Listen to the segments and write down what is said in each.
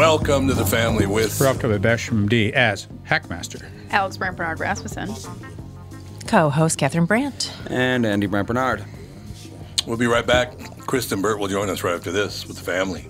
Welcome to the family with Ralph Dash MD as Hackmaster. Alex Brant Bernard Rasmussen. Co-host Kathryn Brandt. And Andy Brant Bernard. We'll be right back. Kristen Burt will join us right after this with the family.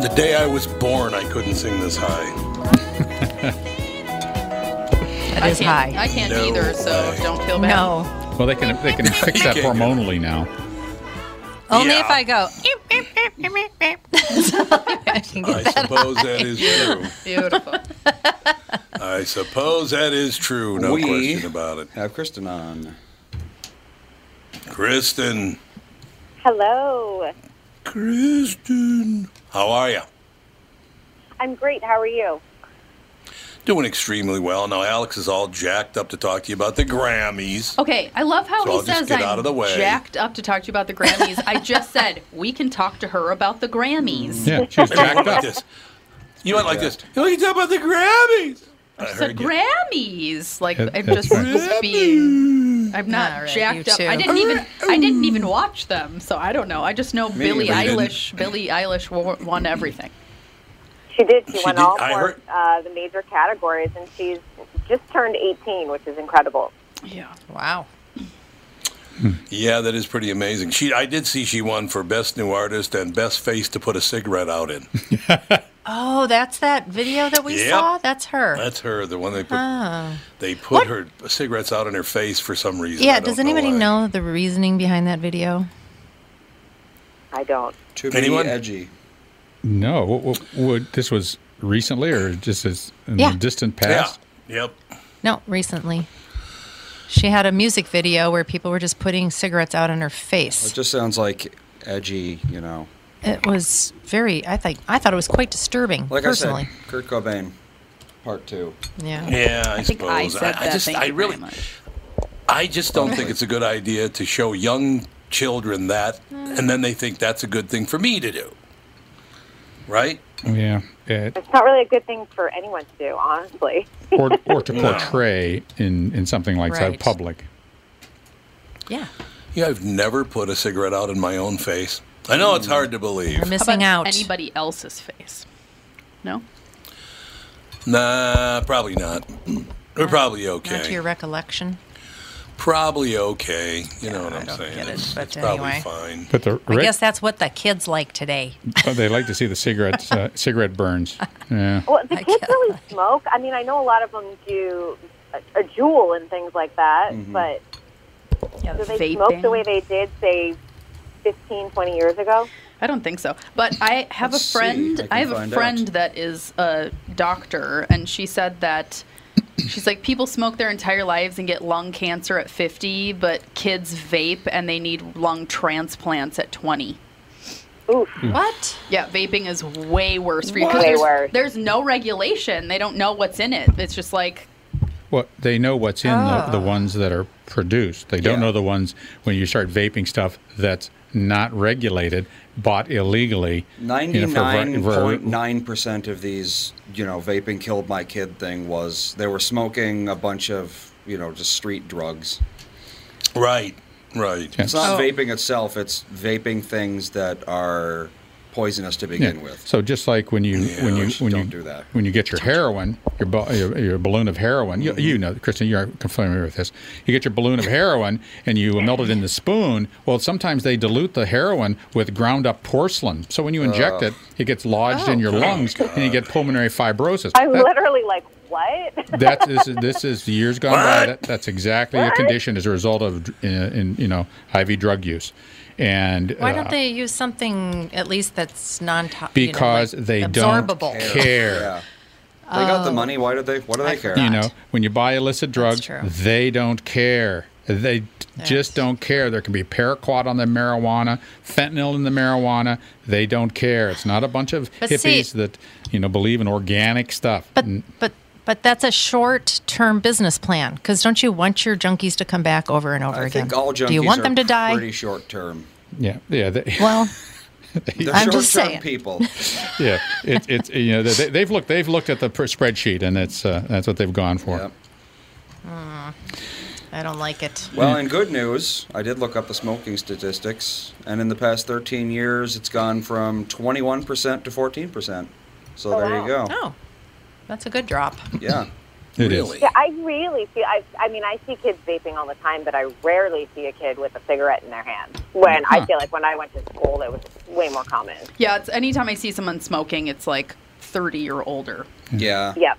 The day I was born, I couldn't sing this high. That I is can't, high. I can't No either, so way. don't feel bad. No. Well, they can they can fix that can't get it. hormonally now. Only Yeah. if I go. I suppose that is true. Beautiful. I suppose that is true. No We- question about it. Have Kristen on. Kristen. Hello. Kristen. How are you? I'm great. How are you? Doing extremely well. Now, Alex is all jacked up to talk to you about the Grammys. Okay, I love how So he I'll says get I'm out of the way. jacked up to talk to you about the Grammys. I just said we can talk to her about the Grammys. Yeah, she's you jacked went like up. this. You went like this. You want to talk about the Grammys? I The heard you. Grammys, like I'm just right. being. I'm not All right, jacked you up. too. I didn't even. I didn't even watch them, so I don't know. I just know Billie neither. You didn't? Eilish. Billie Eilish wo- won everything. She did. She, She won did. all I four heard- uh, the major categories, and she's just turned 18, which is incredible. Yeah. Wow. Yeah, that is pretty amazing. She, I did see she won for best new artist and best face to put a cigarette out in. Oh, that's that video that we Yep. saw? That's her. That's her, the one they put. oh. They put her cigarettes out in her face for some reason. Yeah, does anybody why. know the reasoning behind that video? I don't. To be edgy. No, what, what, what, this was recently or just as in Yeah. the distant past? Yeah. past? Yep. No, recently. She had a music video where people were just putting cigarettes out in her face. It just sounds like edgy, you know. It was very I think I thought it was quite disturbing Like personally. I said, Kurt Cobain, part two. yeah. Yeah, I, I think I suppose. said I, that. just, Thank I really. I just don't think it's a good idea to show young children that, and then they think that's a good thing for me to do. Right? Yeah. It, It's not really a good thing for anyone to do, honestly. or, or to No. portray in, in something like Right. that public. Yeah. Yeah, I've never put a cigarette out in my own face. I know it's hard to believe. You're How missing about out. anybody else's face? No. Nah, probably not. We're probably okay. Not to your recollection. Probably okay. You know what I I'm don't saying? get it, it's but it's probably anyway. fine. But the I guess that's what the kids like today. but they like to see the cigarettes, uh, cigarette burns. Yeah. Well, the kids really smoke. I mean, I know a lot of them do a, a Juul and things like that, but Yeah, do they vape smoke ban. the way they did, say, 15, 20 years ago? I don't think so. But I have Let's a see. friend. I I, have a friend out. that is a doctor, and she said that she's like people smoke their entire lives and get lung cancer at 50, but kids vape and they need lung transplants at 20. Oof. Hmm. What? Yeah, vaping is way worse for you Way because there's, worse. there's no regulation. They don't know what's in it. It's just like Well, they know what's in the, the Oh. ones that are produced. They don't Yeah. know the ones when you start vaping stuff that's not regulated, bought illegally. you know, for ver- Ninety-nine ver- point nine percent of these, you know, vaping killed my kid thing was they were smoking a bunch of, you know, just street drugs. Right, right. Yeah. It's not Oh. vaping itself; it's vaping things that are poisonous to begin Yeah. with. So just like when you when you when don't you do that. when you get your heroin, your, bu- your your balloon of heroin, you, Mm-hmm. you know, Kristen, you're familiar with this. You get your balloon of heroin and you melt it in the spoon. Well, sometimes they dilute the heroin with ground up porcelain. So when you inject it, it gets lodged in your lungs and you get pulmonary fibrosis. I'm That- literally like, what? That's this is, this is years gone by. That, that's exactly a condition as a result of uh, in, you know IV drug use, and Why uh, don't they use something at least that's non toxic because you know, like they absorbable? don't care. Yeah. They got the money. Why do they? What do they I care? forgot. You know, when you buy illicit drugs, they don't care. They t- just don't care. There can be paraquat on the marijuana, fentanyl in the marijuana. They don't care. It's not a bunch of But see- hippies that you know believe in organic stuff. But but but that's a short-term business plan because don't you want your junkies to come back over and over I again? think all junkies Do you want are them to die? pretty short term. yeah, yeah, they, Well, They're I'm just saying. people. yeah. It, it's you know they, they've looked they've looked at the pr- spreadsheet and it's uh, that's what they've gone for. Yep. I don't like it. Well, in good news, I did look up the smoking statistics, and in the past 13 years, it's gone from 21% to 14%. So Oh, there wow. you go. Oh, that's a good drop. Yeah. It is. really? Yeah, I really see. I, I mean, I see kids vaping all the time, but I rarely see a kid with a cigarette in their hand. When I feel like when I went to school, it was way more common. yeah, it's anytime I see someone smoking, it's like 30 or older. Yeah. Yep.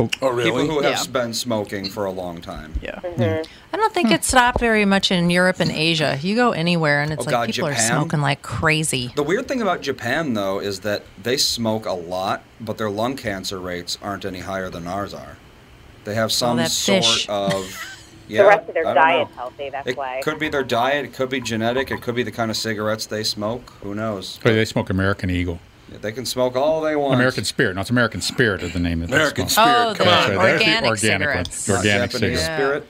Oh, oh, really? People who have been smoking for a long time. Yeah. Mm-hmm. I don't think it stopped very much in Europe and Asia. You go anywhere and it's Oh, like God, people are smoking like crazy. The weird thing about Japan, though, is that they smoke a lot, but their lung cancer rates aren't any higher than ours are. They have oh, some that sort fish. of. Yeah, the rest of their I don't diet's know. healthy. That's It why. could be their diet. It could be genetic. It could be the kind of cigarettes they smoke. Who knows? Oh, but they smoke American Eagle, They can smoke all they want. American Spirit. No, it's American Spirit is the name of that American they smoke. Spirit. Oh, come on. Right. There's organic organic cigarettes. The organic Japanese cigarette. spirit.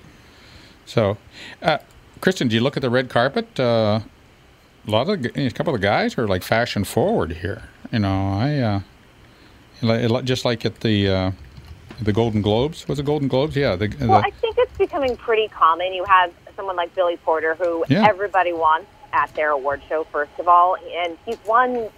So, uh, Kristen, do you look at the red carpet? Uh, a lot of g- a couple of guys are like fashion forward here. You know, I uh, li- li- just like at the uh, the Golden Globes. Was it Golden Globes? Yeah. The, the, Well, I think it's becoming pretty common. You have someone like Billy Porter, who Yeah. everybody wants at their award show, first of all, and he's won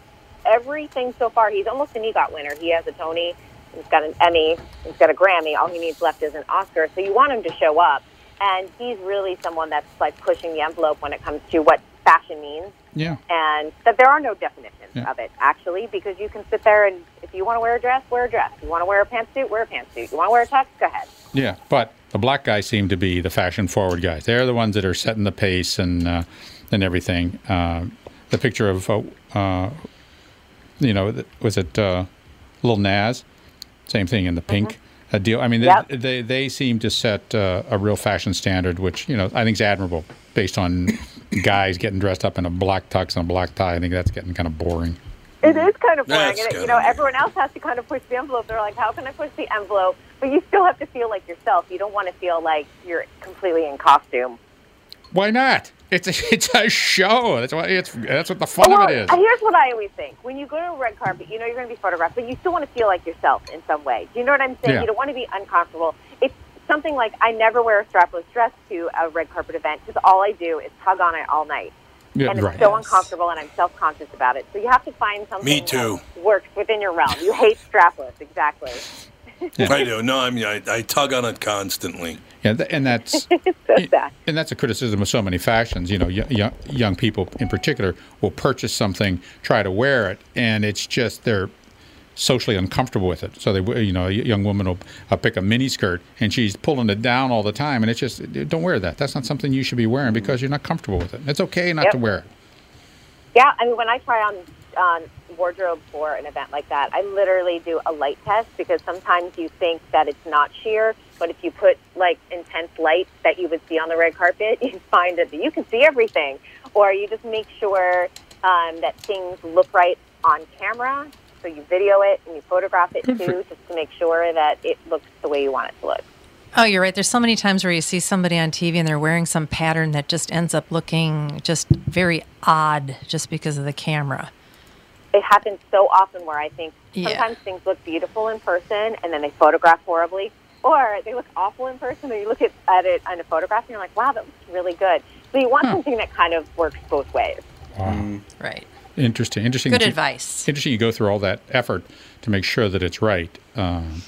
everything so far. He's almost an EGOT winner. He has a Tony, he's got an Emmy, he's got a Grammy. All he needs left is an Oscar. So you want him to show up, and he's really someone that's like pushing the envelope when it comes to what fashion means yeah. and that there are no definitions Yeah. of it actually because you can sit there and if you want to wear a dress wear a dress you want to wear a pantsuit wear a pantsuit you want to wear a tux go ahead Yeah, but the black guys seem to be the fashion forward guys. They're the ones that are setting the pace and uh, and everything. Uh, the picture of, uh, uh, you know, was it uh, Lil Nas? Same thing in the pink uh, deal. I mean, they, Yep. they they seem to set uh, a real fashion standard, which you know I think is admirable. Based on guys getting dressed up in a black tux and a black tie, I think that's getting kind of boring. it is kind of boring That's and it, you know everyone else has to kind of push the envelope they're like how can i push the envelope but you still have to feel like yourself you don't want to feel like you're completely in costume Why not? It's a, it's a show. That's why it's that's what the fun well, of it is. here's what I always think. When you go to a red carpet, you know you're going to be photographed, but you still want to feel like yourself in some way. Do you know what I'm saying? Yeah. You don't want to be uncomfortable. It's something like I never wear a strapless dress to a red carpet event because all I do is tug on it all night. Yeah, and it's right. so uncomfortable, and I'm self-conscious about it. So you have to find something Me too. that works within your realm. You hate strapless, exactly. I do. No, I mean, I, I tug on it constantly. Yeah, th- and that's It's so and that's a criticism of so many fashions. You know, y- young, young people in particular will purchase something, try to wear it, and it's just they're socially uncomfortable with it. So they, you know, a young woman will uh, pick a mini skirt and she's pulling it down all the time, and it's just don't wear that. That's not something you should be wearing because you're not comfortable with it. It's okay not Yep. to wear it. Yeah, I mean, when I try on on wardrobe for an event like that, I literally do a light test because sometimes you think that it's not sheer, but if you put like intense light that you would see on the red carpet, you find that you can see everything, or you just make sure um, that things look right on camera. So you video it and you photograph it too, just to make sure that it looks the way you want it to look. Oh, you're right. There's so many times where you see somebody on TV and they're wearing some pattern that just ends up looking just very odd just because of the camera. It happens so often where I think Yeah. sometimes things look beautiful in person and then they photograph horribly, or they look awful in person and you look at, at it on a photograph and you're like, wow, that looks really good. So you want something that kind of works both ways. Right. Interesting. Interesting. Good you- advice. Interesting. You go through all that effort to make sure that it's right. Um,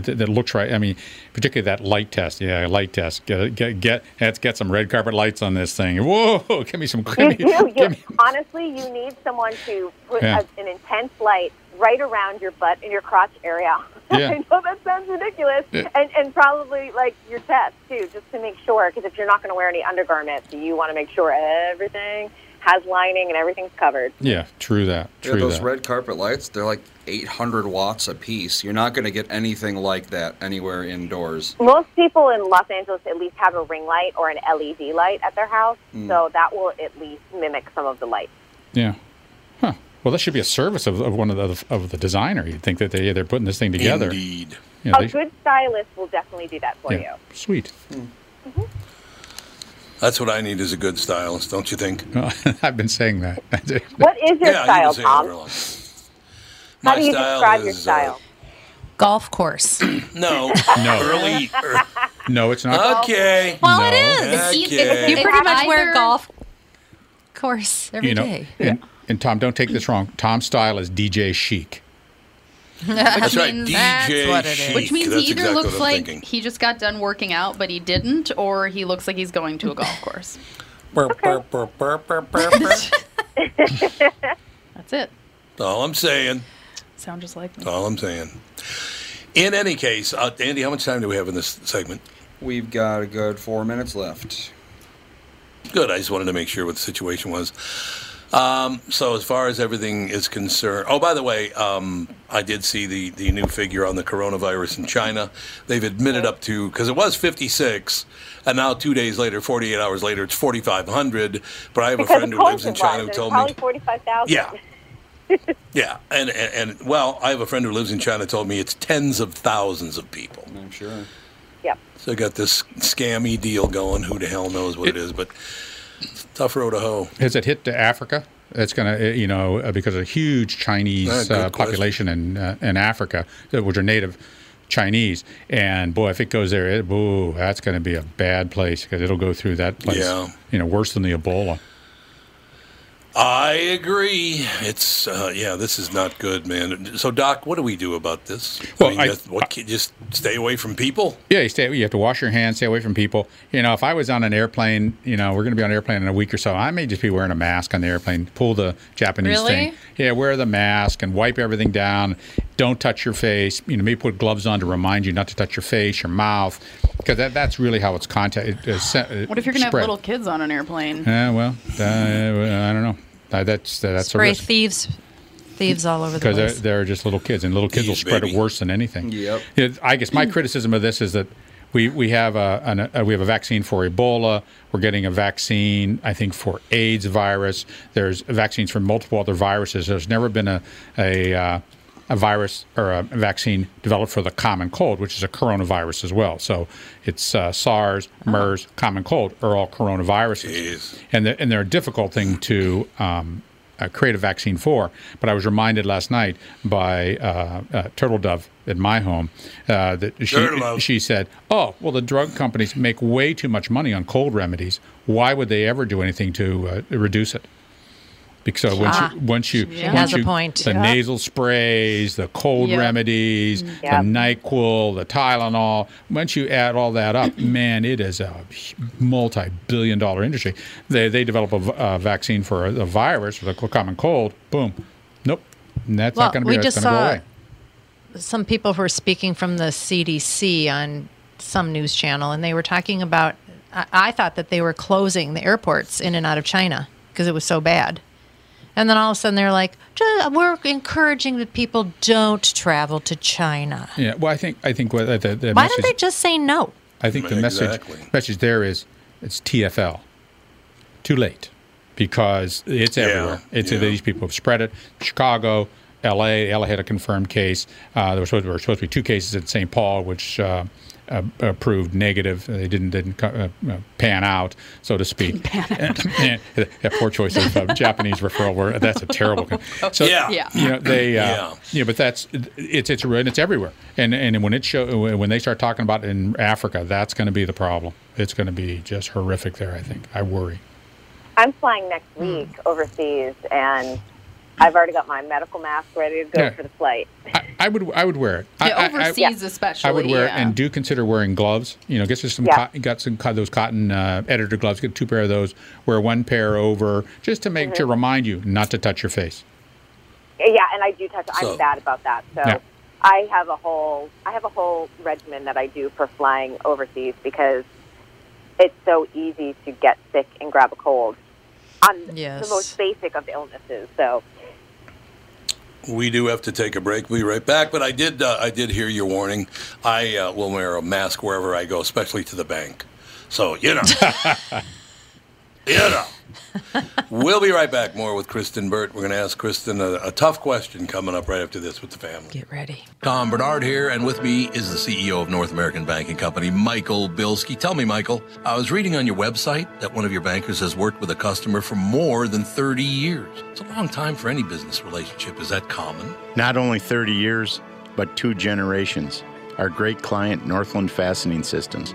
that, that, looks right. I mean, particularly that light test. Yeah, light test. Get get get. Let's get some red carpet lights on this thing. Whoa! Give me some. Give me. You, give me- honestly, you need someone to put Yeah. a, an intense light right around your butt and your crotch area. Yeah. I know that sounds ridiculous, Yeah. and and probably like your chest too, just to make sure. Because if you're not going to wear any undergarments, you want to make sure everything has lining and everything's covered. yeah, true that. Yeah, True those that. red carpet lights, they're like 800 watts a piece. You're not going to get anything like that anywhere indoors. Most people in Los Angeles at least have a ring light or an LED light at their house, hmm. so that will at least mimic some of the lights. Yeah. Huh. Well, that should be a service of, of one of the of the designer. You'd think that they they're putting this thing together. Indeed. Yeah, A they- good stylist will definitely do that for yeah. you. Sweet. Hmm. Mm-hmm. That's what I need is a good stylist, don't you think? I've been saying that. What is your yeah, style, you've been saying it for a Tom? How do you style describe your is, uh, style? Golf course. no, No. early. er, no, it's not. okay. Well, No. it is. Okay. You pretty much wear Either- golf course every you know, day. and, and Tom, don't take this wrong. Tom's style is DJ chic. That's right, means- DJ That's what it is. chic. Which means That's he either exactly looks like thinking. he just got done working out, but he didn't, or he looks like he's going to a golf course. That's it. All I'm saying. Sound just like me. That's all I'm saying. In any case, uh, Andy, how much time do we have in this segment? We've got a good four minutes left. Good. I just wanted to make sure what the situation was. Um, so, as far as everything is concerned, oh, by the way, um, I did see the, the new figure on the coronavirus in China. They've admitted up to, because it was 56, and now two days later, 48 hours later, it's 4,500. But I have a friend who lives in China who was. It's told probably me. forty-five thousand. Yeah. Yeah, and, and and well, I have a friend who lives in China. Told me it's tens of thousands of people. I'm sure. Yep. So I got this scammy deal going. Who the hell knows what it is? But it's a tough road to hoe. Has it hit to Africa? It's going to, you know, uh, because of a huge Chinese Ah, uh, population in uh, in Africa, uh, which are native Chinese, and boy, if it goes there, it, ooh, that's going to be a bad place because it'll go through that place. Yeah. You know, worse than the Ebola. I agree. It's uh, yeah, this is not good, man. So, Doc, what do we do about this? Well, I mean, I- just- what, can- just stay away from people. Yeah, you stay. You have to wash your hands, stay away from people. You know, if I was on an airplane, you know, we're going to be on an airplane in a week or so. I may just be wearing a mask on the airplane. Pull the Japanese Really? thing. Yeah, wear the mask and wipe everything down. Don't touch your face. You know, maybe put gloves on to remind you not to touch your face, your mouth, because that, that's really how it's contact. It, uh, se- What if you're gonna have little kids on an airplane? Yeah, well, uh, I don't know. Uh, that's that's a Spray risk thieves, thieves all over the place. because they're, they're just little kids, and little kids will spread baby. it worse than anything. Yep. Yeah, I guess my criticism of this is that we we have a, an, a we have a vaccine for Ebola. We're getting a vaccine, I think, for AIDS virus. There's vaccines for multiple other viruses. There's never been a a uh, a virus or a vaccine developed for the common cold, which is a coronavirus as well. So it's uh, SARS, MERS, common cold are all coronaviruses Jeez. and they're, and they're a difficult thing to um, uh, create a vaccine for. But I was reminded last night by uh, uh, Turtle Dove at my home uh, that she she said, "Oh, well, the drug companies make way too much money on cold remedies. Why would they ever do anything to uh, reduce it?" Because once Ah, you once you she once a you- the Yeah. nasal sprays, the cold Yep. remedies, Yep. the Nyquil, the Tylenol. Once you add all that up, man, it is a multi-billion-dollar industry. They they develop a vaccine for a, a virus for the common cold. Boom, nope, and that's Well, not going to we be. That's just going to go saw some people who were speaking from the CDC on some news channel, and they were talking about. I, I thought that they were closing the airports in and out of China because it was so bad. And then all of a sudden they're like, we're encouraging that people don't travel to China. Yeah. Well, I think I think what the, the, the Why message, don't they just say no? I think the Exactly. message message there is it's TFL. Too late, because it's Yeah, everywhere. It's yeah. these people have spread it. Chicago, L.A. L.A. had a confirmed case. Uh, there were supposed, there were supposed to be two cases at St. Paul, which. Uh, uh, uh, proved negative. They didn't didn't uh, uh, pan out, so to speak. And- yeah, poor choice of uh, Japanese referral word. That's a terrible. con- So Yeah. Yeah. you know they uh, Yeah. yeah. but that's it's it's and it's everywhere and and when it show when they start talking about it in Africa that's going to be the problem it's going to be just horrific there I think I worry I'm flying next week overseas, and I've already got my medical mask ready to go Yeah. for the flight. I, I would I would wear it I, Yeah, I- I- overseas especially. I would wear yeah. it and do consider wearing gloves. You know, get some Yeah. cotton, got some those cotton uh, editor gloves. Get two pair of those. Wear one pair over, just to make Mm-hmm. to remind you not to touch your face. Yeah, and I do touch. So- I'm bad about that. So Yeah. I have a whole I have a whole regimen that I do for flying overseas because it's so easy to get sick and grab a cold on Yes. the most basic of illnesses. So We do have to take a break. We'll be right back. But I did, uh, I did hear your warning. I uh, will wear a mask wherever I go, especially to the bank. So you know, you know. We'll be right back. More with Kristen Burt. We're going to ask Kristen a, a tough question coming up right after this with the family. Get ready. Tom Barnard here, and with me is the CEO of North American Banking Company, Michael Bilski. Tell me, Michael, I was reading on your website that one of your bankers has worked with a customer for more than 30 years. It's a long time for any business relationship. Is that common? Not only 30 years, but two generations. Our great client, Northland Fastening Systems.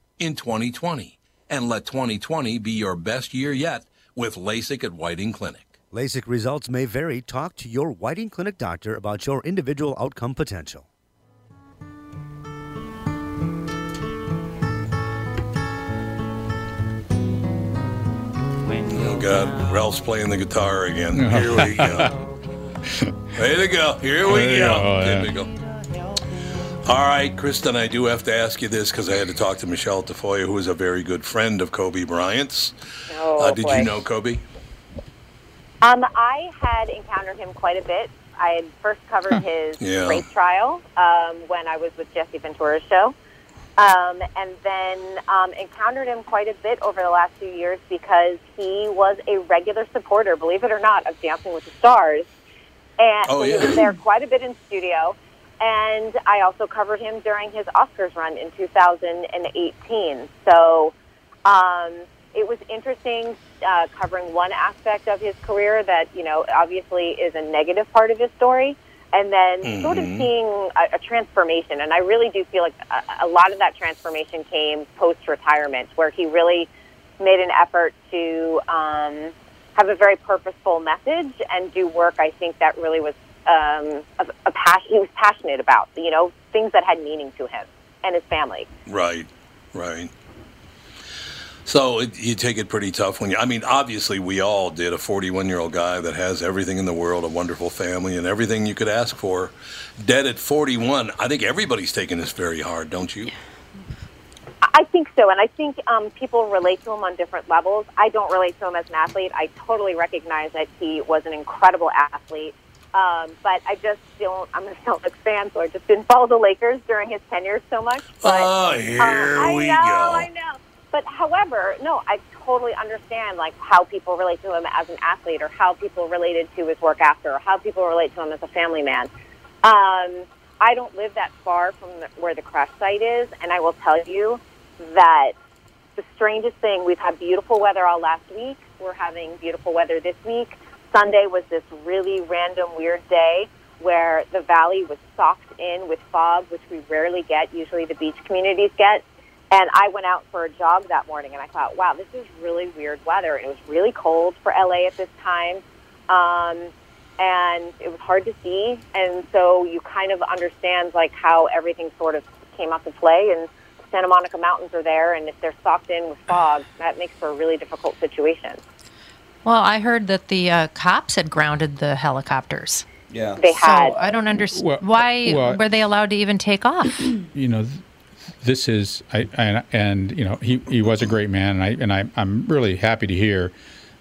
in 2020 and let 2020 be your best year yet with LASIK at Whiting Clinic. LASIK results may vary. Talk to your Whiting Clinic doctor about your individual outcome potential. Oh God, Ralph's playing the guitar again. Here we go. Way to go. Here we There go. go, There yeah. we go. All right, Kristen, I do have to ask you this because I had to talk to Michelle Tafoya, who is a very good friend of Kobe Bryant's. oh, uh, did boy. you know Kobe? Um, I had encountered him quite a bit. I had first covered his Yeah. rape trial um, when I was with Jesse Ventura's show, um, and then um, encountered him quite a bit over the last few years because he was a regular supporter, believe it or not, of Dancing with the Stars, and Oh, so he was there quite a bit in studio. And I also covered him during his Oscars run in 2018. So um, it was interesting uh, covering one aspect of his career that you know obviously is a negative part of his story, and then sort of Mhm. seeing a, a transformation. And I really do feel like a, a lot of that transformation came post retirement, where he really made an effort to um, have a very purposeful message and do work. I think that really was um, a, a passion. He was passionate about you know things that had meaning to him and his family. Right, right. So it, you take it pretty tough when you. I mean, obviously, we all did. A 41 year old guy that has everything in the world, a wonderful family, and everything you could ask for, dead at 41. I think everybody's taking this very hard, don't you? I think so, and I think um, people relate to him on different levels. I don't relate to him as an athlete. I totally recognize that he was an incredible athlete, um, but I just don't. I'm a Celtics fan, so I just didn't follow the Lakers during his tenure so much. But, Oh, here um, I we know, go. I know. But however, no, I totally understand like how people relate to him as an athlete, or how people related to his work after, or how people relate to him as a family man. Um, I don't live that far from the, where the crash site is, and I will tell you that the strangest thing we've had beautiful weather all last week. We're having beautiful weather this week. Sunday was this really random, weird day where the valley was socked in with fog, which we rarely get. Usually, the beach communities get. And I went out for a jog that morning, and I thought, wow, this is really weird weather. It was really cold for LA at this time. Um, and it was hard to see. And so you kind of understand like how everything sort of came out to play. And Santa Monica Mountains are there, and if they're socked in with fog, that makes for a really difficult situation. Well, I heard that the uh, cops had grounded the helicopters. Yeah. They had. So I don't understand Well, why well- were they allowed to even take off? you know, this is I and, and you know he, he was a great man, and I and I I'm really happy to hear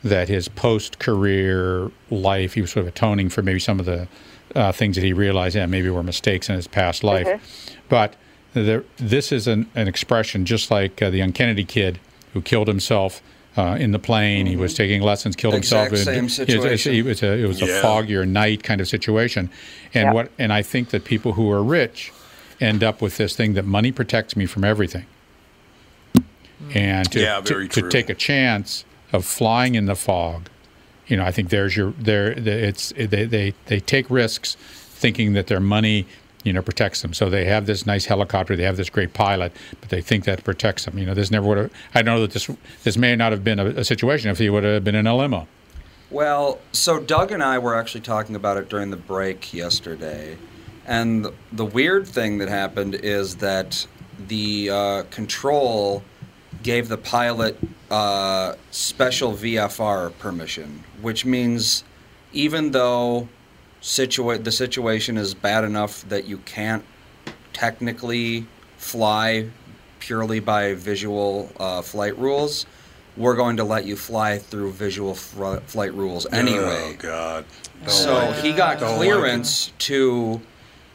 that his post career life he was sort of atoning for maybe some of the uh, things that he realized yeah maybe were mistakes in his past life, but there, this is an, an expression just like uh, the young Kennedy kid who killed himself. Uh, in the plane, he was taking lessons, killed Exact himself. same It- it- situation. It, was a, it was a Yeah. foggier night kind of situation, and Yeah. what and I think that people who are rich end up with this thing that money protects me from everything. And to, Yeah, to- to, take a chance of flying in the fog, you know, I think there's your there. It's they they they take risks, thinking that their money, you know, protects them. So they have this nice helicopter, they have this great pilot, but they think that protects them. You know, this never would have. I know that this this may not have been a, a situation if he would have been in a limo. Well, so Doug and I were actually talking about it during the break yesterday. And the, weird thing that happened is that the uh, control gave the pilot uh, special VFR permission, which means even though situa- the situation is bad enough that you can't technically fly purely by visual uh, flight rules, we're going to let you fly through visual fr- flight rules anyway. Oh God. Don't So like he got Don't like clearance to.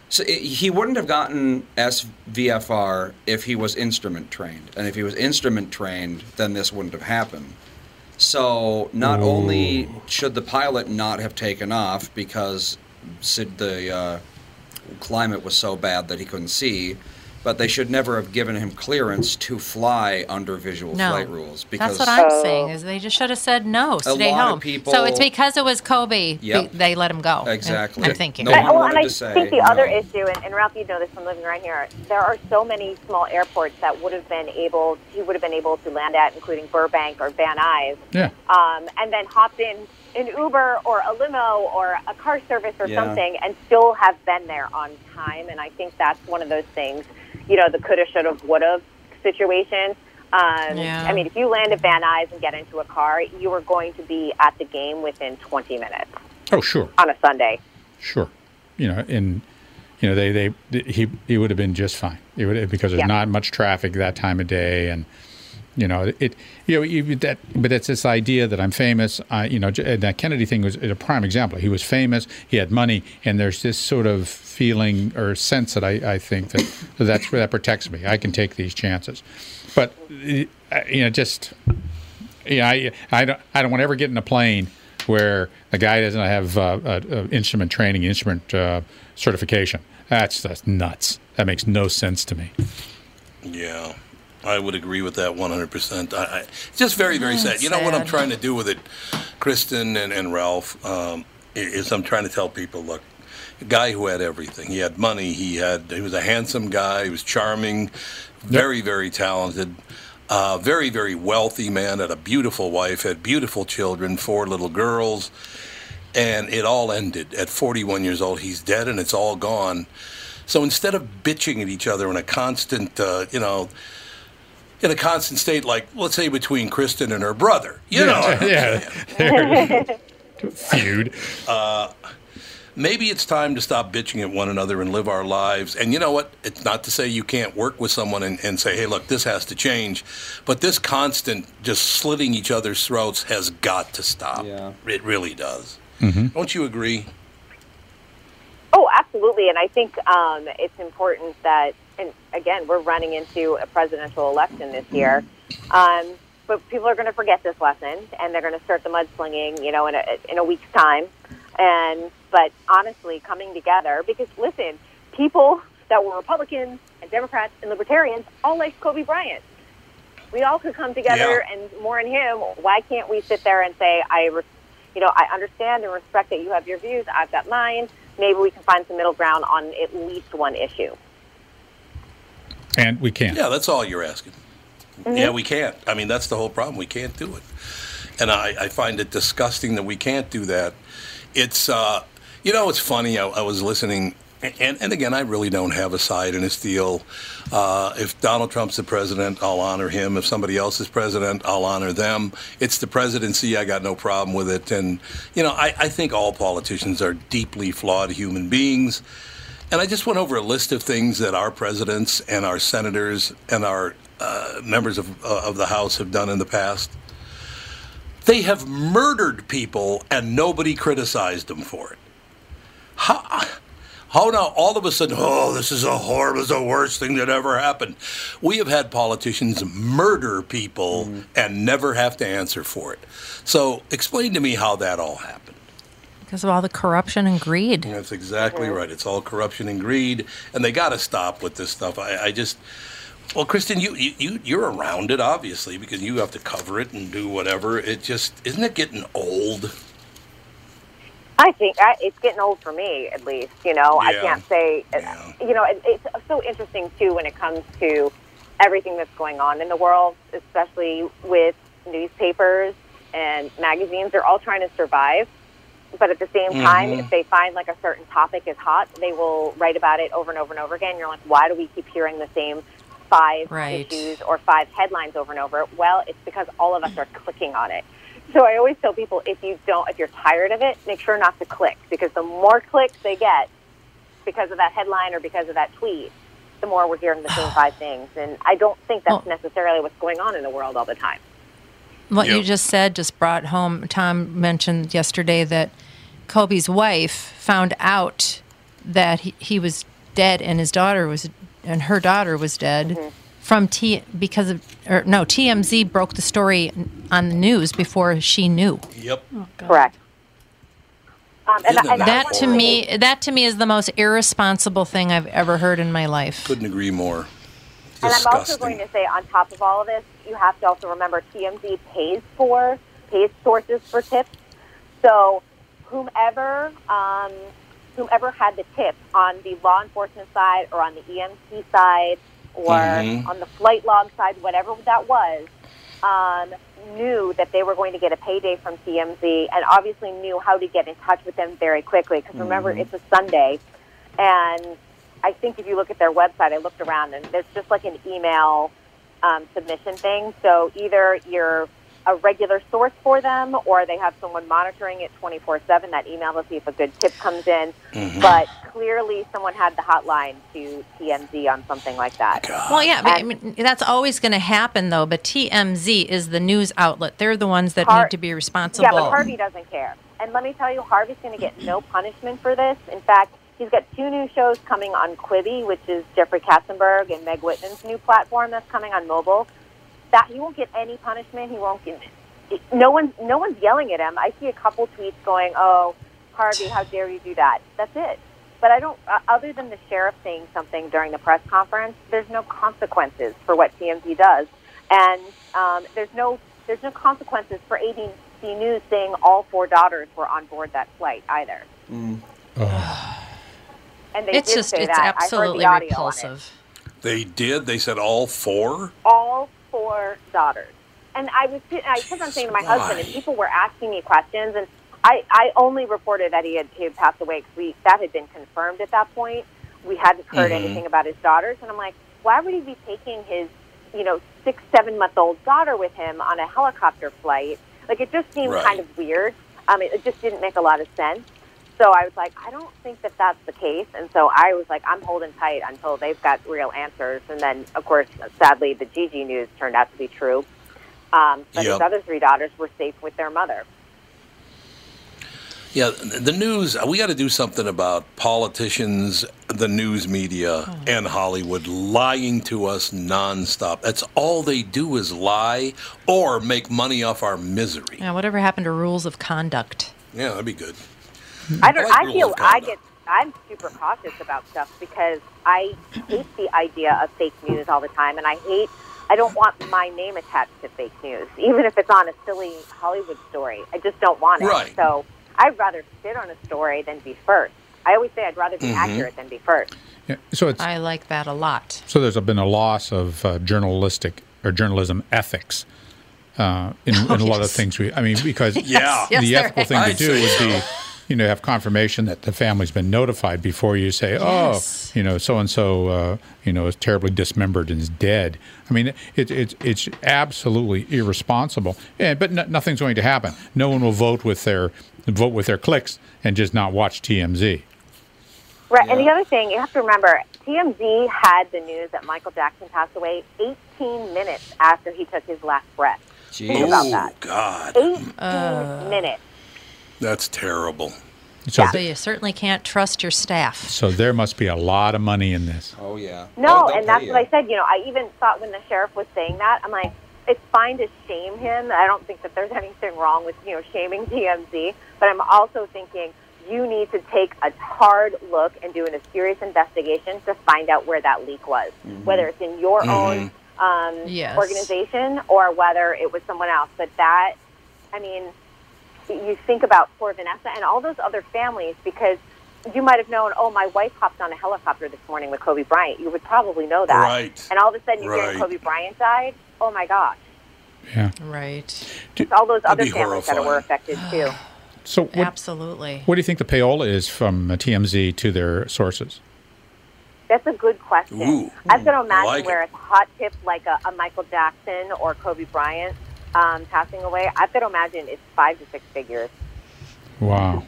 So i he wouldn't have gotten SVFR if he was instrument trained, and if he was instrument trained, then this wouldn't have happened. So not only should the pilot not have taken off because Sid- the uh, climate was so bad that he couldn't see, but they should never have given him clearance to fly under visual No. flight rules because That's what I'm Oh. saying. Is they just should have said no, stay lot of home. people- so it's because it was Kobe. Yep. They, they let him go. Exactly. I'm thinking. No one well, and I to say think the other issue, and, and Ralph, you know this from living right here, there are so many small airports that would have been able, he would have been able to land at, including Burbank or Van Nuys, Yeah. um, and then hopped in an Uber or a limo or a car service or Yeah. something, and still have been there on time. And I think that's one of those things, you know, the coulda, shoulda, woulda situation. Um, Yeah. I mean, if you land at Van Nuys and get into a car, you are going to be at the game within 20 minutes Oh, sure. on a Sunday. Sure, you know, and you know they they he he would have been just fine. It would because there's Yeah. not much traffic that time of day, and you know it. You know you, that, but it's this idea that I'm famous. I you know and that Kennedy thing was a prime example. He was famous. He had money, and there's this sort of feeling or sense that I, I think that that's that protects me. I can take these chances, but uh, you know just yeah, I, I don't, I don't want to ever get in a plane where the guy doesn't have uh, uh, uh, instrument training, instrument uh, certification. That's that's nuts. That makes no sense to me. Yeah, I would agree with that 100%. I, I, just very, very sad. You know what I'm trying to do with it, Kristen and, and Ralph, um, is I'm trying to tell people, look, a guy who had everything. He had money. He had. He was a handsome guy. He was charming, very, very talented. Uh, very, very wealthy man. Had a beautiful wife. Had beautiful children. Four little girls. And it all ended at 41 years old. He's dead, and it's all gone. So instead of bitching at each other in a constant, uh, you know, in a constant state, like let's say between Kristen and her brother, you know, yeah, feud. maybe it's time to stop bitching at one another and live our lives. And you know what? It's not to say you can't work with someone and, and say, hey, look, this has to change. But this constant just slitting each other's throats has got to stop. Yeah. It really does. Mm-hmm. Don't you agree? Oh, absolutely. And I think um, it's important that, and again, we're running into a presidential election this year. Um, but people are going to forget this lesson, and they're going to start the mudslinging, you know, in a in a week's time. And but honestly, coming together because listen, people that were Republicans and Democrats and Libertarians all liked Kobe Bryant. We all could come together Yeah. and mourn him. Why can't we sit there and say, I, res- you know, I understand and respect that you have your views. I've got mine. Maybe we can find some middle ground on at least one issue. And we can't. Yeah, that's all you're asking. Yeah, we can't. I mean, that's the whole problem. We can't do it. And I, I find it disgusting that we can't do that. It's, uh, you know, it's funny. I, I was listening, and, and again, I really don't have a side in this deal. Uh, if Donald Trump's the president, I'll honor him. If somebody else is president, I'll honor them. It's the presidency. I got no problem with it. And, you know, I, I think all politicians are deeply flawed human beings. And I just went over a list of things that our presidents and our senators and our uh, members of, uh, of the House have done in the past. They have murdered people and nobody criticized them for it. How, how now all of a sudden, oh, this is a horrible, this is the worst thing that ever happened. We have had politicians murder people mm-hmm. and never have to answer for it. So explain to me how that all happened. Because of all the corruption and greed. That's exactly mm-hmm. right. It's all corruption and greed, and they got to stop with this stuff. I, I just, well, Kristen, you, you you you're around it obviously because you have to cover it and do whatever. It just isn't it getting old? I think I, it's getting old for me, at least. You know, I can't say. Yeah. You know, it, it's so interesting too when it comes to everything that's going on in the world, especially with newspapers and magazines. They're all trying to survive, but at the same time, Mhm. if they find like a certain topic is hot, they will write about it over and over and over again. You're like, why do we keep hearing the same? Five Right. issues or five headlines over and over. Well, it's because all of us are clicking on it. So I always tell people if you don't, if you're tired of it, make sure not to click because the more clicks they get because of that headline or because of that tweet, the more we're hearing the same five things. And I don't think that's Well- necessarily what's going on in the world all the time. What you just said just brought home. Tom mentioned yesterday that Kobe's wife found out that he, he was dead and his daughter was, and her daughter was dead Mm-hmm. From T because of, or no, TMZ broke the story on the news before she knew. Yep. Correct. Um, and, Isn't and that That to me, that to me is the most irresponsible thing I've ever heard in my life. Couldn't agree more. And I'm also going to say, on top of all of this, you have to also remember TMZ pays for pays sources for tips. So, whomever um, whomever had the tip on the law enforcement side, or on the EMT side, or Mhm. on the flight log side, whatever that was, um, knew that they were going to get a payday from TMZ, and obviously knew how to get in touch with them very quickly. Because remember, it's a Sunday, and I think if you look at their website, I looked around and there's just like an email um, submission thing. So either you're a regular source for them or they have someone monitoring it 24 7, that email to see if a good tip comes in. But clearly, someone had the hotline to TMZ on something like that. Well, yeah, but, I mean, that's always going to happen, though. But TMZ is the news outlet; they're the ones that Har- need to be responsible. Yeah, but Harvey doesn't care. And let me tell you, Harvey's going to get no punishment for this. In fact, he's got two new shows coming on Quibi, which is Jeffrey Katzenberg and Meg Whitman's new platform that's coming on mobile. That he won't get any punishment. He won't get. No one's no one's yelling at him. I see a couple tweets going, "Oh, Harvey, how dare you do that?" That's it. But I don't. Uh, other than the sheriff saying something during the press conference, there's no consequences for what TMZ does, and um, there's no there's no consequences for ABC News saying all four daughters were on board that flight either. And they it's did just say it's that. I heard absolutely the audio on it. repulsive. They did. They said all four. all four daughters. And I was, I kept on saying to my husband, and people were asking me questions, and I, I only reported that he had, he had passed away because we that had been confirmed at that point. We hadn't heard Mhm. anything about his daughters, and I'm like, why would he be taking his, you know, six, seven month old daughter with him on a helicopter flight? Like it just seemed Right. kind of weird. Um, it, it just didn't make a lot of sense. So I was like, I don't think that that's the case. And so I was like, I'm holding tight until they've got real answers. And then, of course, sadly, the Gigi news turned out to be true. Um, but Yep. his other three daughters were safe with their mother. Yeah, the news, uh, we got to do something about politicians, the news media, oh. and Hollywood lying to us nonstop. That's all they do is lie or make money off our misery. Yeah, whatever happened to rules of conduct? Yeah, that'd be good. I don't. like I, feel I get. I'm super cautious about stuff because I hate the idea of fake news all the time, and I hate. I don't want my name attached to fake news, even if it's on a silly Hollywood story. I just don't want it. Right. So I'd rather sit on a story than be first. I always say I'd rather be Mm-hmm. accurate than be first. Yeah, so it's I like that a lot. so there's been a loss of uh, journalistic or journalism ethics uh, in, in a lot of things. We, I mean, because Yeah. Yes, the there ethical thing to I'd do say would be, you know, have confirmation that the family's been notified before you say, Yes. oh, you know, so and so, you know, is terribly dismembered and is dead. I mean, it, it, it's absolutely irresponsible. And, but no, nothing's going to happen. No one will vote with their vote with their clicks and just not watch TMZ. Right. And the other thing you have to remember, TMZ had the news that Michael Jackson passed away 18 minutes after he took his last breath. Think about oh, that. Oh. God. 18 uh, minutes. That's terrible. So, So you certainly can't trust your staff. so there must be a lot of money in this. Oh yeah. No, Oh, and that's pay what I said. You know, I even thought when the sheriff was saying that, I'm like, it's fine to shame him. I don't think that there's anything wrong with you know shaming TMZ, but I'm also thinking you need to take a hard look and do a serious investigation to find out where that leak was, whether it's in your own um, Yes. organization or whether it was someone else. But that, I mean, you think about poor Vanessa and all those other families because you might have known, oh, my wife hopped on a helicopter this morning with Kobe Bryant. You would probably know that. Right. And all of a sudden you hear Kobe Bryant died. Oh my gosh. Yeah. Right. It's all those That'd other be families that were affected too. So what, Absolutely. what do you think the payola is from uh, TMZ to their sources? That's a good question. Ooh, I've got to imagine like where it. it's a hot tip like a, a Michael Jackson or Kobe Bryant um, passing away. I've got to imagine it's five to six figures. Wow.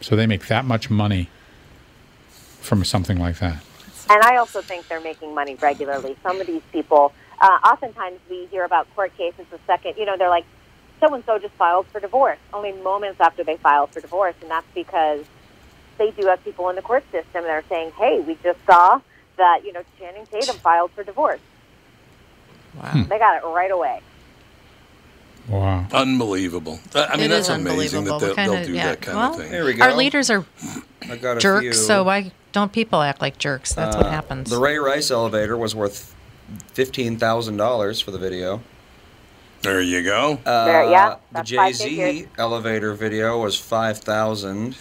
So they make that much money from something like that. And I also think they're making money regularly. Some of these people, uh, oftentimes we hear about court cases the second, you know, they're like, so and so just filed for divorce, only moments after they filed for divorce. And that's because they do have people in the court system that are saying, hey, we just saw that, you know, Channing Tatum filed for divorce. Wow. They got it right away. Wow. Unbelievable. I I mean, It that's amazing that they'll, What kind they'll of- do yeah. that kind Well, of thing. Here we go. Our leaders are I got a jerks, so why don't people act like jerks? That's what Uh, happens. The Ray Rice elevator was worth fifteen thousand dollars for the video. There you go. Uh, There- yeah, the Jay Z elevator video was five thousand.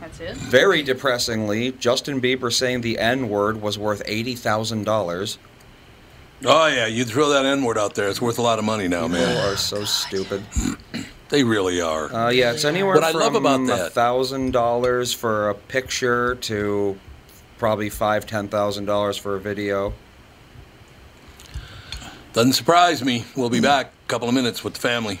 That's it. Very depressingly, Justin Bieber saying the N word was worth eighty thousand dollars. Oh yeah, you throw that N word out there, it's worth a lot of money now, People man. People are so stupid. They really are. Uh, yeah, it's anywhere What I from love about that- a thousand dollars for a picture to probably five, ten thousand dollars for a video. Doesn't surprise me. We'll be back a couple of minutes with the family.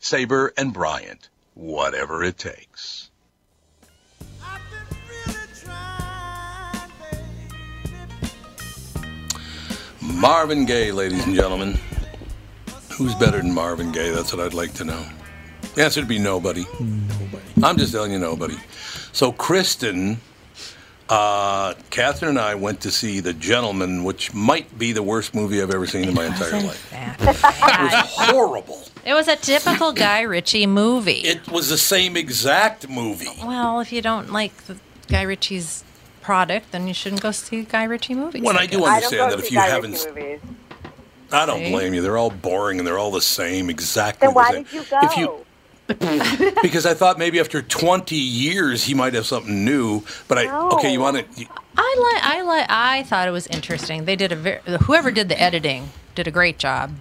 Sabre and Bryant, whatever it takes. Marvin Gaye, ladies and gentlemen. Who's better than Marvin Gaye? That's what I'd like to know. The answer would be nobody. Nobody. I'm just telling you, nobody. So, Kristen, uh, Kathryn and I went to see The Gentlemen, which might be the worst movie I've ever seen in my entire life. That It was horrible. it was a typical Guy Ritchie movie. It was the same exact movie. well, if you don't like the Guy Ritchie's product, then you shouldn't go see Guy Ritchie movies. When I guess. do I don't understand go that if see you Guy haven't, Ritchie movies. I don't See? blame you. They're all boring and they're all the same, exactly Then the why same. did you go? If you, because I thought maybe after 20 years he might have something new. But I No. okay, you want to? I like. I like. I thought it was interesting. They did a very. Whoever did the editing did a great job,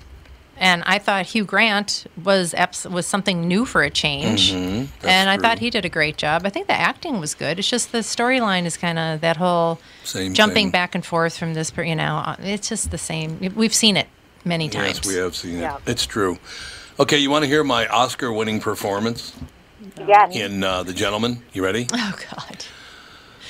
and I thought Hugh Grant was was something new for a change. that's and I thought he did a great job. I think the acting was good. It's just the storyline is kind of that whole Same jumping thing. back and forth from this. You know, uh, it's just the same. We've seen it many times. Yes, we have seen Yeah. it. It's true. Okay, you want to hear my Oscar-winning performance Yes. in uh, The Gentlemen? You ready? Oh God.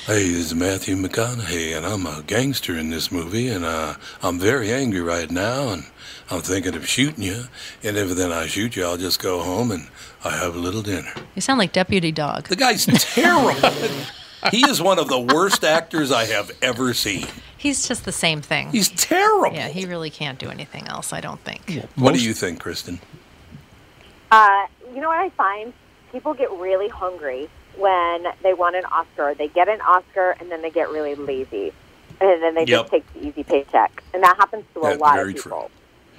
Hey, this is Matthew McConaughey, and I'm a gangster in this movie, and uh, I'm very angry right now, and I'm thinking of shooting you. And if then I shoot you, I'll just go home and I have a little dinner. You sound like Deputy Dog. The guy's terrible. he is one of the worst actors I have ever seen. He's just the same thing. He's terrible. yeah, he really can't do anything else. I don't think. what do you think, Kristen? Uh, you know what I find? People get really hungry when they want an Oscar. They get an Oscar and then they get really lazy. And then they Yep. just take the easy paycheck. And that happens to a lot of people.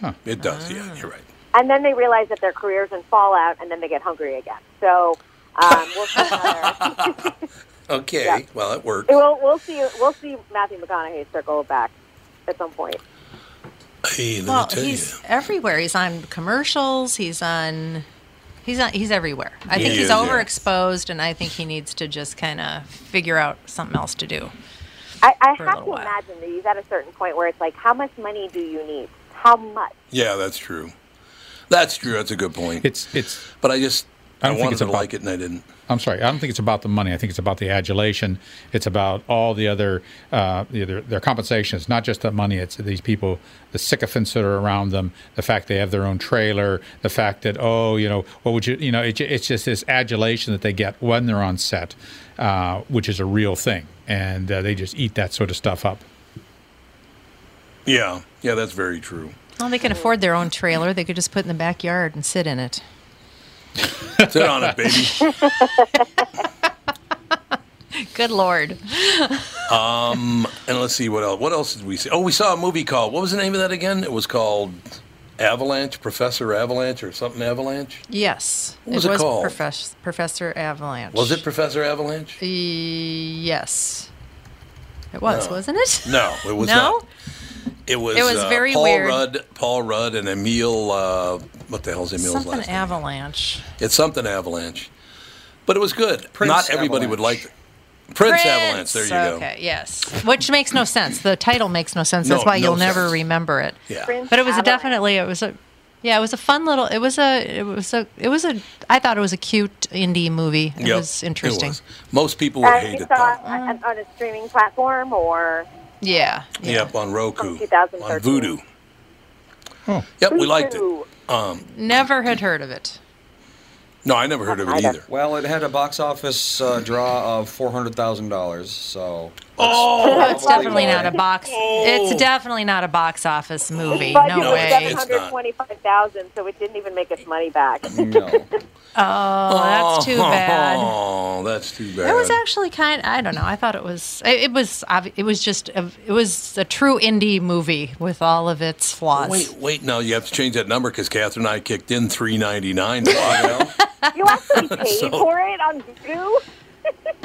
true. It does, Ah. yeah, you're right. And then they realize that their career's in fallout and then they get hungry again. So um, we'll see another. Okay, Yeah. well, it works. we'll, we'll see. We'll see Matthew McConaughey circle back at some point. Hey, let Well, me tell he's you. everywhere. He's on commercials. He's on. He's on. He's everywhere. I think he's is, yeah. overexposed, and I think he needs to just kind of figure out something else to do. I, I have to while. imagine that he's at a certain point where it's like, how much money do you need? How much? Yeah, that's true. That's true. That's a good point. It's it's. but I just I I, don't think wanted it's to about- like it and I didn't. I'm sorry. I don't think it's about the money. I think it's about the adulation. It's about all the other uh, their, their compensation. It's not just the money. It's these people, the sycophants that are around them. The fact they have their own trailer. The fact that oh, you know, what would you, you know, it, it's just this adulation that they get when they're on set, uh, which is a real thing, and uh, they just eat that sort of stuff up. Yeah, yeah, that's very true. Well, they can afford their own trailer. They could just put it in the backyard and sit in it. Sit on it, baby. Good lord. Um, and let's see what else. What else did we see? Oh, we saw a movie called. What was the name of that again? It was called Avalanche, Professor Avalanche, or something Avalanche. Yes. What was it was called? Profess- Professor Avalanche. Was it Professor Avalanche? Yes. It was, No. wasn't it? No, it was No? not. It was. It was uh, very Paul weird. Rudd, Paul Rudd, and Emile. Uh, what the hell's Emile's Something last name? Something avalanche. It's something Avalanche, but it was good. Prince Not everybody would Avalanche. like. Prince, Avalanche. There you go. Okay, yes. Which makes no sense. The title makes no sense. No, That's why no you'll never sense. remember it. Yeah. Prince But it was a Avalanche. definitely it was a yeah, it was a fun little it was a it was a it was a I thought it was a cute indie movie. It Yep, was interesting. was. Most people would And hate it saw though. on, on a streaming platform or Yeah. yeah. Yep, on Roku, From 2013. on Vudu. Oh. Yep, we liked it. Vudu. Never had heard of it. No, I never heard of it Either. either. Well, it had a box office uh, draw of four hundred thousand dollars. So Oh, it's definitely not a box. It's definitely not a box office movie. But No it was way. seven hundred twenty-five thousand, so it didn't even make its money back. No. Oh, that's too bad. Oh, that's too bad. It was actually kind. I don't know. I thought it was. It, it was. It was just. A, it was a true indie movie with all of its flaws. Wait, wait. Now you have to change that number because Kathryn and I kicked in three ninety nine. you actually paid So- for it on Vudu?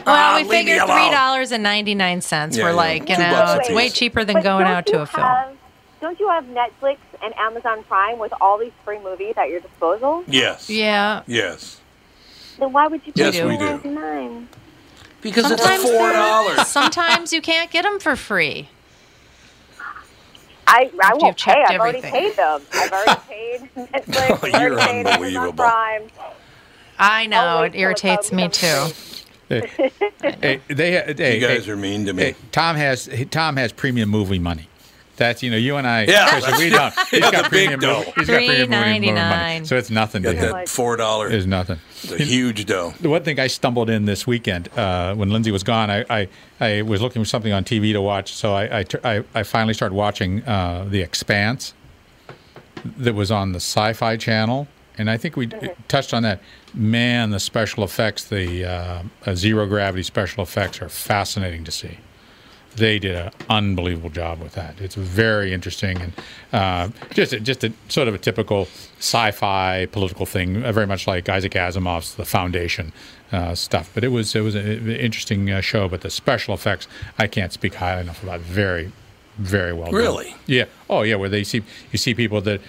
Well, Ah, we figured three dollars and ninety nine cents. Yeah, We're yeah, like, you two know, it's way cheaper than But going out to a film. have- Don't you have Netflix and Amazon Prime with all these free movies at your disposal? Yes. Yeah. Yes. Then why would you pay Yes, we do. $4.99? Because it's Sometimes four dollars. Sometimes you can't get them for free. I, I you've won't pay. I've already paid them. I've already paid Netflix. I've You're already paid Amazon unbelievable. Prime. I know it irritates me too. becomes Hey, hey, they, hey, You guys hey, are mean to me. hey, Tom has Tom has premium movie money. That's you know you and I. Yeah. Kristen, we don't. He's Yeah, got big premium. dough. movie- He's got premium movie- movie money. $3.99. So it's nothing to Got him. that four dollar. is nothing. It's a huge dough. The one thing I stumbled in this weekend uh, when Lindsay was gone, I, I, I was looking for something on TV to watch, so I, I, I, I finally started watching uh, The Expanse that was on the Sci Fi Channel. And I think we d- touched on that. Man, the special effects, the uh, uh, zero gravity special effects are fascinating to see. They did an unbelievable job with that. It's very interesting and uh, just a, just a sort of a typical sci-fi political thing, uh, very much like Isaac Asimov's The Foundation uh, stuff. But it was it was an interesting uh, show. But the special effects, I can't speak highly enough about. Very, very well done. Really? Yeah. Oh, yeah. Where they see you see people that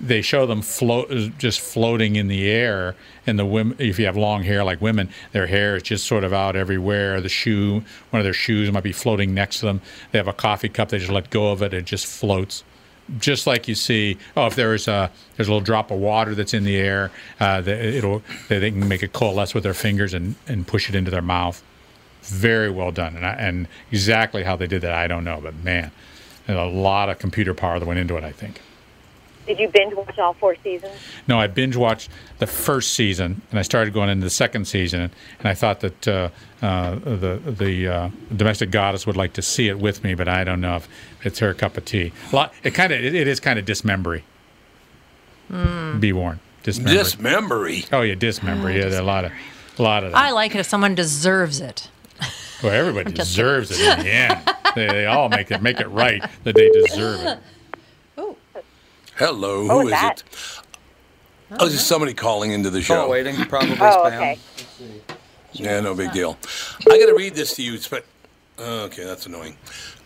they show them float just floating in the air, and the women, if you have long hair like women, their hair is just sort of out everywhere. The shoe, one of their shoes might be floating next to them. They have a coffee cup, they just let go of it, it just floats. Just like you see, oh, if there's a there's a little drop of water that's in the air, uh, they, it'll they, can make it coalesce with their fingers and, and push it into their mouth. Very well done, and I, and exactly how they did that, I don't know, but man, a lot of computer power that went into it. I think. Did you binge watch all four seasons? No, I binge watched the first season, and I started going into the second season, and I thought that uh, uh, the the uh, domestic goddess would like to see it with me, but I don't know if it's her cup of tea. A lot, it kind of it, it is kind of dismembery. Be warned, dismembery. Dismembery. oh yeah, dismembery. Yeah, there are a lot of a lot of that. I like it if someone deserves it. well, everybody just deserves it in the end. They, they all make it make it right that they deserve it. Hello, Oh, who is that. it? Oh, is somebody calling into the show? Call waiting, probably Oh, spam. okay. Yeah, no big deal. I got to read this to you. But oh, okay, that's annoying.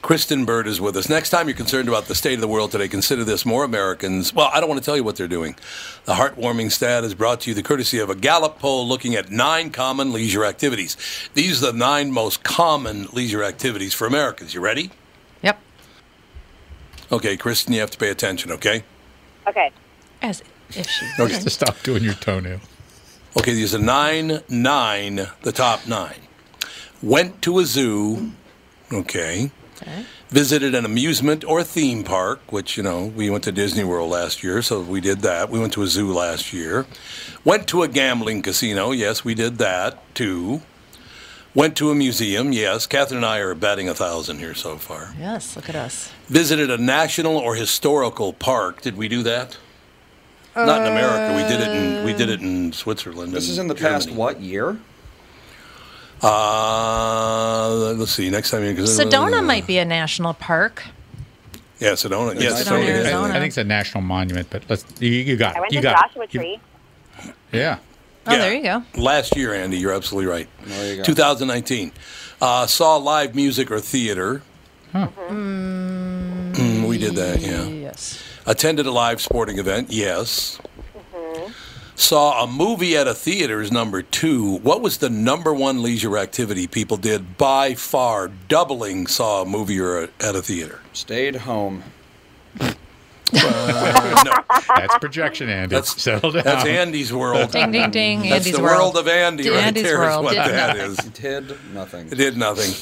Kristen Bird is with us. Next time you're concerned about the state of the world today, consider this: more Americans. Well, I don't want to tell you what they're doing. The heartwarming stat is brought to you the courtesy of a Gallup poll looking at nine common leisure activities. These are the nine most common leisure activities for Americans. You ready? Yep. Okay, Kristen, you have to pay attention. Okay. Okay. As if she. Okay. To stop doing your toenail. Okay, these are nine, nine, the top nine. Went to a zoo, Okay. okay. Visited an amusement or theme park, which, you know, we went to Disney World last year, so we did that. We went to a zoo last year. Went to a gambling casino, yes, we did that too. Went to a museum, yes. Kathryn and I are betting a thousand here so far. Yes, look at us. Visited a national or historical park. Did we do that? Not in America. We did it in we did it in Switzerland. This is in the past what year? Uh, let's see. Next time you Sedona might be a national park. Yeah, Sedona. Yes, Sedona, Sedona. Arizona. I think it's a national monument, but let's you, you got I went You to got Joshua it. You- Tree. yeah. Oh, Yeah. there you go. Last year, Andy, you're absolutely right. There you go. 2019. Uh, saw live music or theater. Mm, we did that. Yeah. Yes. Attended a live sporting event. Yes. Saw a movie at a theater is number two. What was the number one leisure activity people did by far, doubling saw a movie or a, at a theater? Stayed home. Uh, no, That's projection, Andy. That's- Settle down. that's Andy's world. Ding, ding, ding. That's Andy's the world. world of Andy right Andy's there is world what did that nothing. is. Did nothing. It did nothing.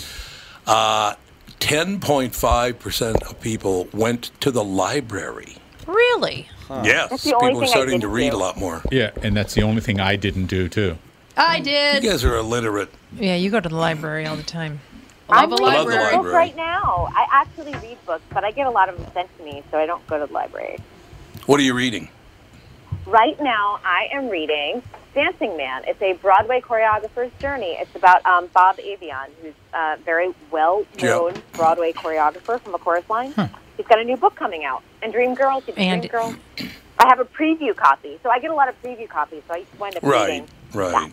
Uh, 10.5% of people went to the library. Really? Yes, That's the only people are starting to read do. a lot more. Yeah, and that's the only thing I didn't do too. I did. You guys are illiterate. Yeah, you go to the library all the time. Love I'm a reading library. right now. I actually read books, but I get a lot of them sent to me, so I don't go to the library. What are you reading? Right now, I am reading Dancing Man. It's a Broadway choreographer's journey. It's about um, Bob Avian, who's a very well-known Broadway choreographer from a chorus line. He's got a new book coming out, and Dream Girls. Dream Girls. I have a preview copy, so I get a lot of preview copies. So I wind up Right, reading. right. What?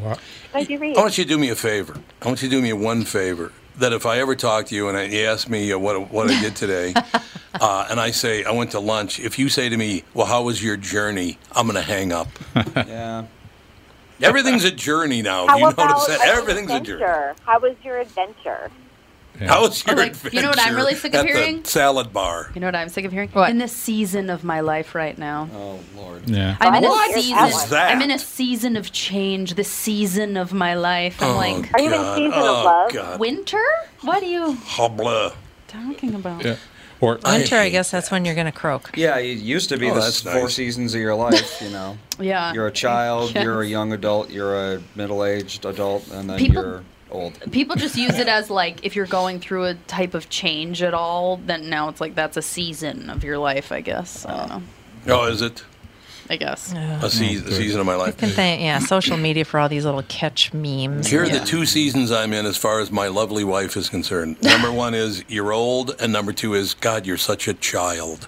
What do you read? I want you to do me a favor. I want you to do me one favor. That if I ever talk to you and I, you ask me uh, what what I did today, uh, and I say I went to lunch, if you say to me, "Well, how was your journey?" I'm going to hang up. Yeah. Everything's a journey now. How you about notice that an everything's a journey. adventure? How was your adventure? How was your like, adventure you know what I'm really sick of hearing? salad bar? You know what I'm sick of hearing? What? In this season of my life right now. Oh Lord. Yeah. I'm in What a season. that? I'm in a season of change. The season of my life. I'm oh, like Are you in God. Oh, season of oh, love? God. winter. What are you Hobla. talking about? Yeah. Or Winter, I hate guess that's when you're going to croak. Yeah, it used to be Oh, the that's four seasons of your life. You know, Yeah. you're a child, Yes. you're a young adult, you're a middle-aged adult, and then People- you're old. People just use it as like if you're going through a type of change at all, then now it's like that's a season of your life. I guess. I don't know. Oh, is it I guess. a season, a season of my You life? can thank, yeah, social media for all these little catch memes. Here are Yeah. the two seasons I'm in as far as my lovely wife is concerned. Number one is you're old, and number two is God, you're such a child.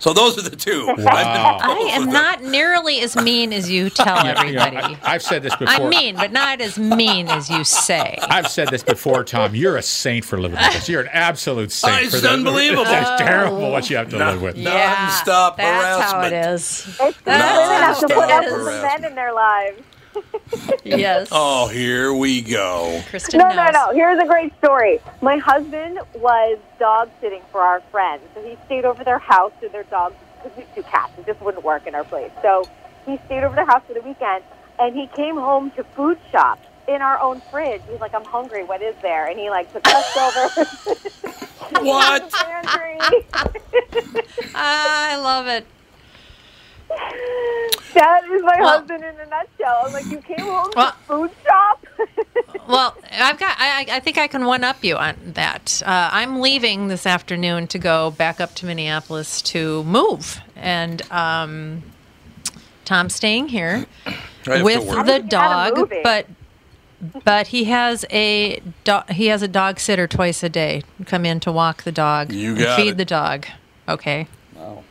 So those are the two. I've Wow. I both of am them. not nearly as mean as you tell Yeah, you know, everybody. I, have said this before. I'm mean, but not as mean as you say. I've said this before, Tom. You're a saint for living with us. You're an absolute saint. It's for the- unbelievable. It's oh. terrible what you have to live with. Non-stop that's how it harassment. is. It's the women That's have to how put it up is. with the men in their lives. Yes. Oh, here we go. Kristen No, knows. no, no. Here's a great story. My husband was dog sitting for our friends, so he stayed over their house with their dogs because we have two cats. It just wouldn't work in our place. So he stayed over their house for the weekend, and he came home to food shop in our own fridge. He's like, "I'm hungry. What is there?" And he like took us over. What? pantry. I love it. that is my Well- husband in a nutshell. I'm like, "You came home Well- to food shop." Well, I've got. I, I- I think I can one up you on that. Uh, I'm leaving this afternoon to go back up to Minneapolis to move, and um, Tom's staying here I have to with the dog, but but he has a do- he has a dog sitter twice a day. Come in to walk the dog, You and got feed it. the dog. Okay. Wow.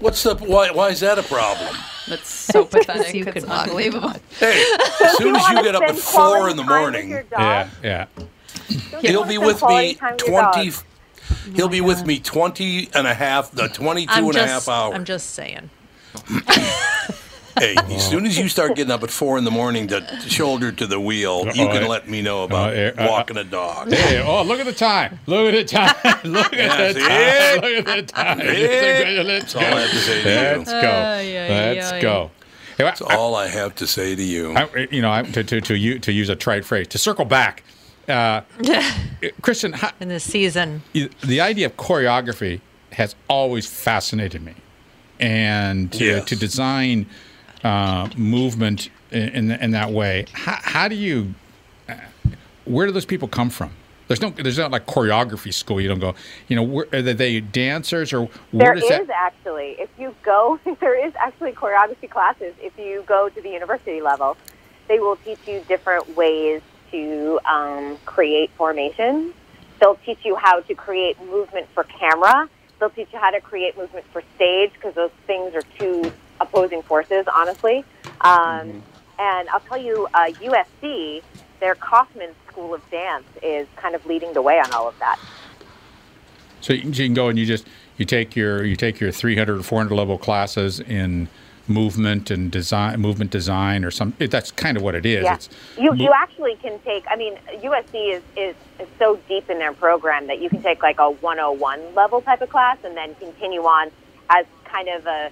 What's the why? Why is that a problem? That's so pathetic. You it's could walk unbelievable. Hey, as soon as you get up at four in the morning. Yeah, yeah. He'll be with me time with your dog? 20 he'll be with me 20 and a half the 22 I'm and a half just hours I'm just saying. hey as soon as you start getting up at four in the morning to, to shoulder to the wheel you Uh-oh, can eh? let me know about Uh, eh, uh, walking a dog Hey, oh, look at the time. Look at the time. Look at Yeah, the time. it? Look at the time. it? Let's That's all I have to say to you. Let's go. Ay, ay, Let's ay. go. Hey, that's all I have to say to you I, you know, I, to, to, to, you, to use a trite phrase, to circle back. Uh, Kristen, how, In this season, the idea of choreography has always fascinated me, and to, Yes. to design uh, movement in, in in that way. How, how do you? Where do those people come from? There's no, there's not like choreography school. You don't go. You know, where, are they dancers or where There is that? actually, if you go, there is actually choreography classes. If you go to the university level, they will teach you different ways to um, create formations. They'll teach you how to create movement for camera. They'll teach you how to create movement for stage because those things are two opposing forces, honestly. Um, And I'll tell you, uh, USC, their Kaufman School of Dance is kind of leading the way on all of that. So you, can- so you can go and you just you take your you take your 300 or 400 level classes in movement and design, movement design, or some. It, that's kind of what it is. Yeah. It's You, you actually can take, I mean, USC is, is, is so deep in their program that you can take like a 101 level type of class and then continue on as kind of a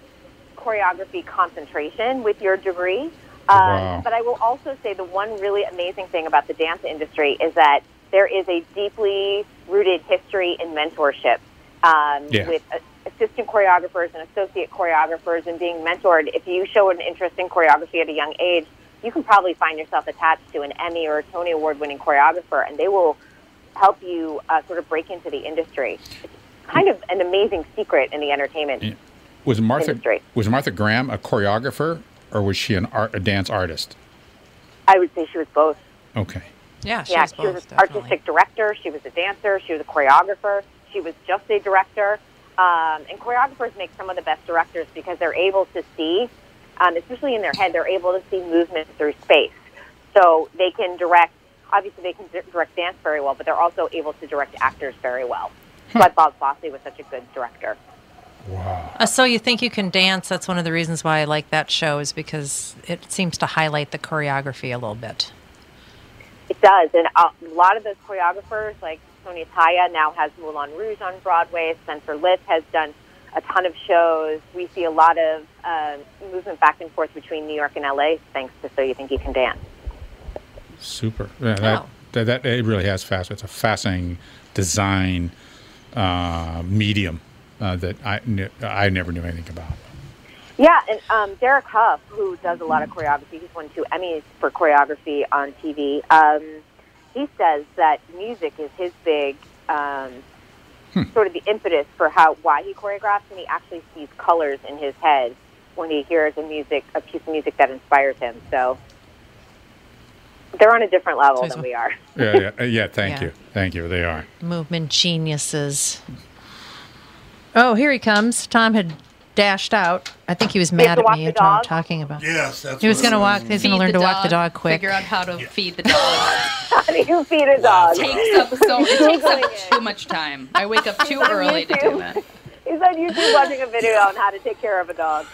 choreography concentration with your degree. Um, Wow. But I will also say the one really amazing thing about the dance industry is that there is a deeply rooted history in mentorship um, Yeah. with uh, assistant choreographers and associate choreographers and being mentored. If you show an interest in choreography at a young age, you can probably find yourself attached to an Emmy or a Tony Award winning choreographer, and they will help you uh, sort of break into the industry. It's kind of an amazing secret in the entertainment. Yeah. Was Martha Industry. was Martha Graham a choreographer or was she an art, a dance artist? I would say she was both. Okay. Yeah, she yeah, was she both, was an definitely. artistic director. She was a dancer. She was a choreographer. She was just a director. Um, and choreographers make some of the best directors because they're able to see, um, especially in their head, they're able to see movement through space. So they can direct. Obviously, they can direct dance very well, but they're also able to direct actors very well. That's why Bob Fosse was such a good director. Uh, so you think you can dance? That's one of the reasons why I like that show is because it seems to highlight the choreography a little bit. It does, and uh, a lot of those choreographers, like Sonya Tayeh, now has Moulin Rouge on Broadway. Spencer Liff has done a ton of shows. We see a lot of um, movement back and forth between New York and LA, thanks to So You Think You Can Dance. Super. Yeah, that, Oh. that, that it really has fast. It's a fascinating design uh, medium uh, that I knew, I never knew anything about. Yeah, and um, Derek Hough, who does a lot of choreography, he's won two Emmys for choreography on TV. Um, he says that music is his big um, sort of the impetus for how why he choreographs, and he actually sees colors in his head when he hears a music a piece of music that inspires him. So they're on a different level than we are. Yeah, yeah, uh, yeah. Thank Yeah. you, thank you. They are. Movement geniuses. Oh, here he comes. Tom had dashed out. I think he was mad at me. the What I'm talking about. Yes, that's He was going to it walk. He's going to learn to walk the dog quick. Figure out how to feed the dog. How do you feed a dog? takes up so it takes up too much time. I wake up too on early to do YouTube. it. He's on YouTube watching a video on how to take care of a dog.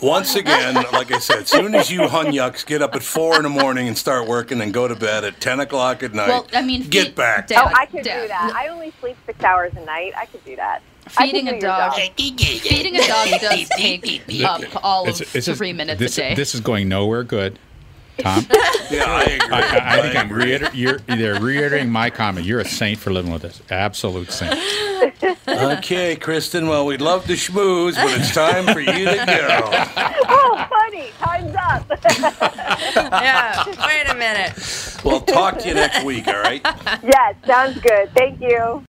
Once again, like I said, as soon as you hunyucks get up at four in the morning and start working and go to bed at ten o'clock at night, Well, I mean, get feed- back. Dad, oh, I could Dad, do that. I only sleep six hours a night. I could do that. I Feeding a do dog. Feeding a dog does take up all of It's- it's just- three minutes this, a day. This is going nowhere good, Tom. Yeah, I agree. I, I, I think I'm reiter- you're, they're reiterating my comment. You're a saint for living with this. Absolute saint. Okay, Kristen. Well, we'd love to schmooze, but it's time for you to go. Oh, funny. Time's up. yeah. Wait a minute. We'll talk to you next week. All right. yes, sounds good. Thank you.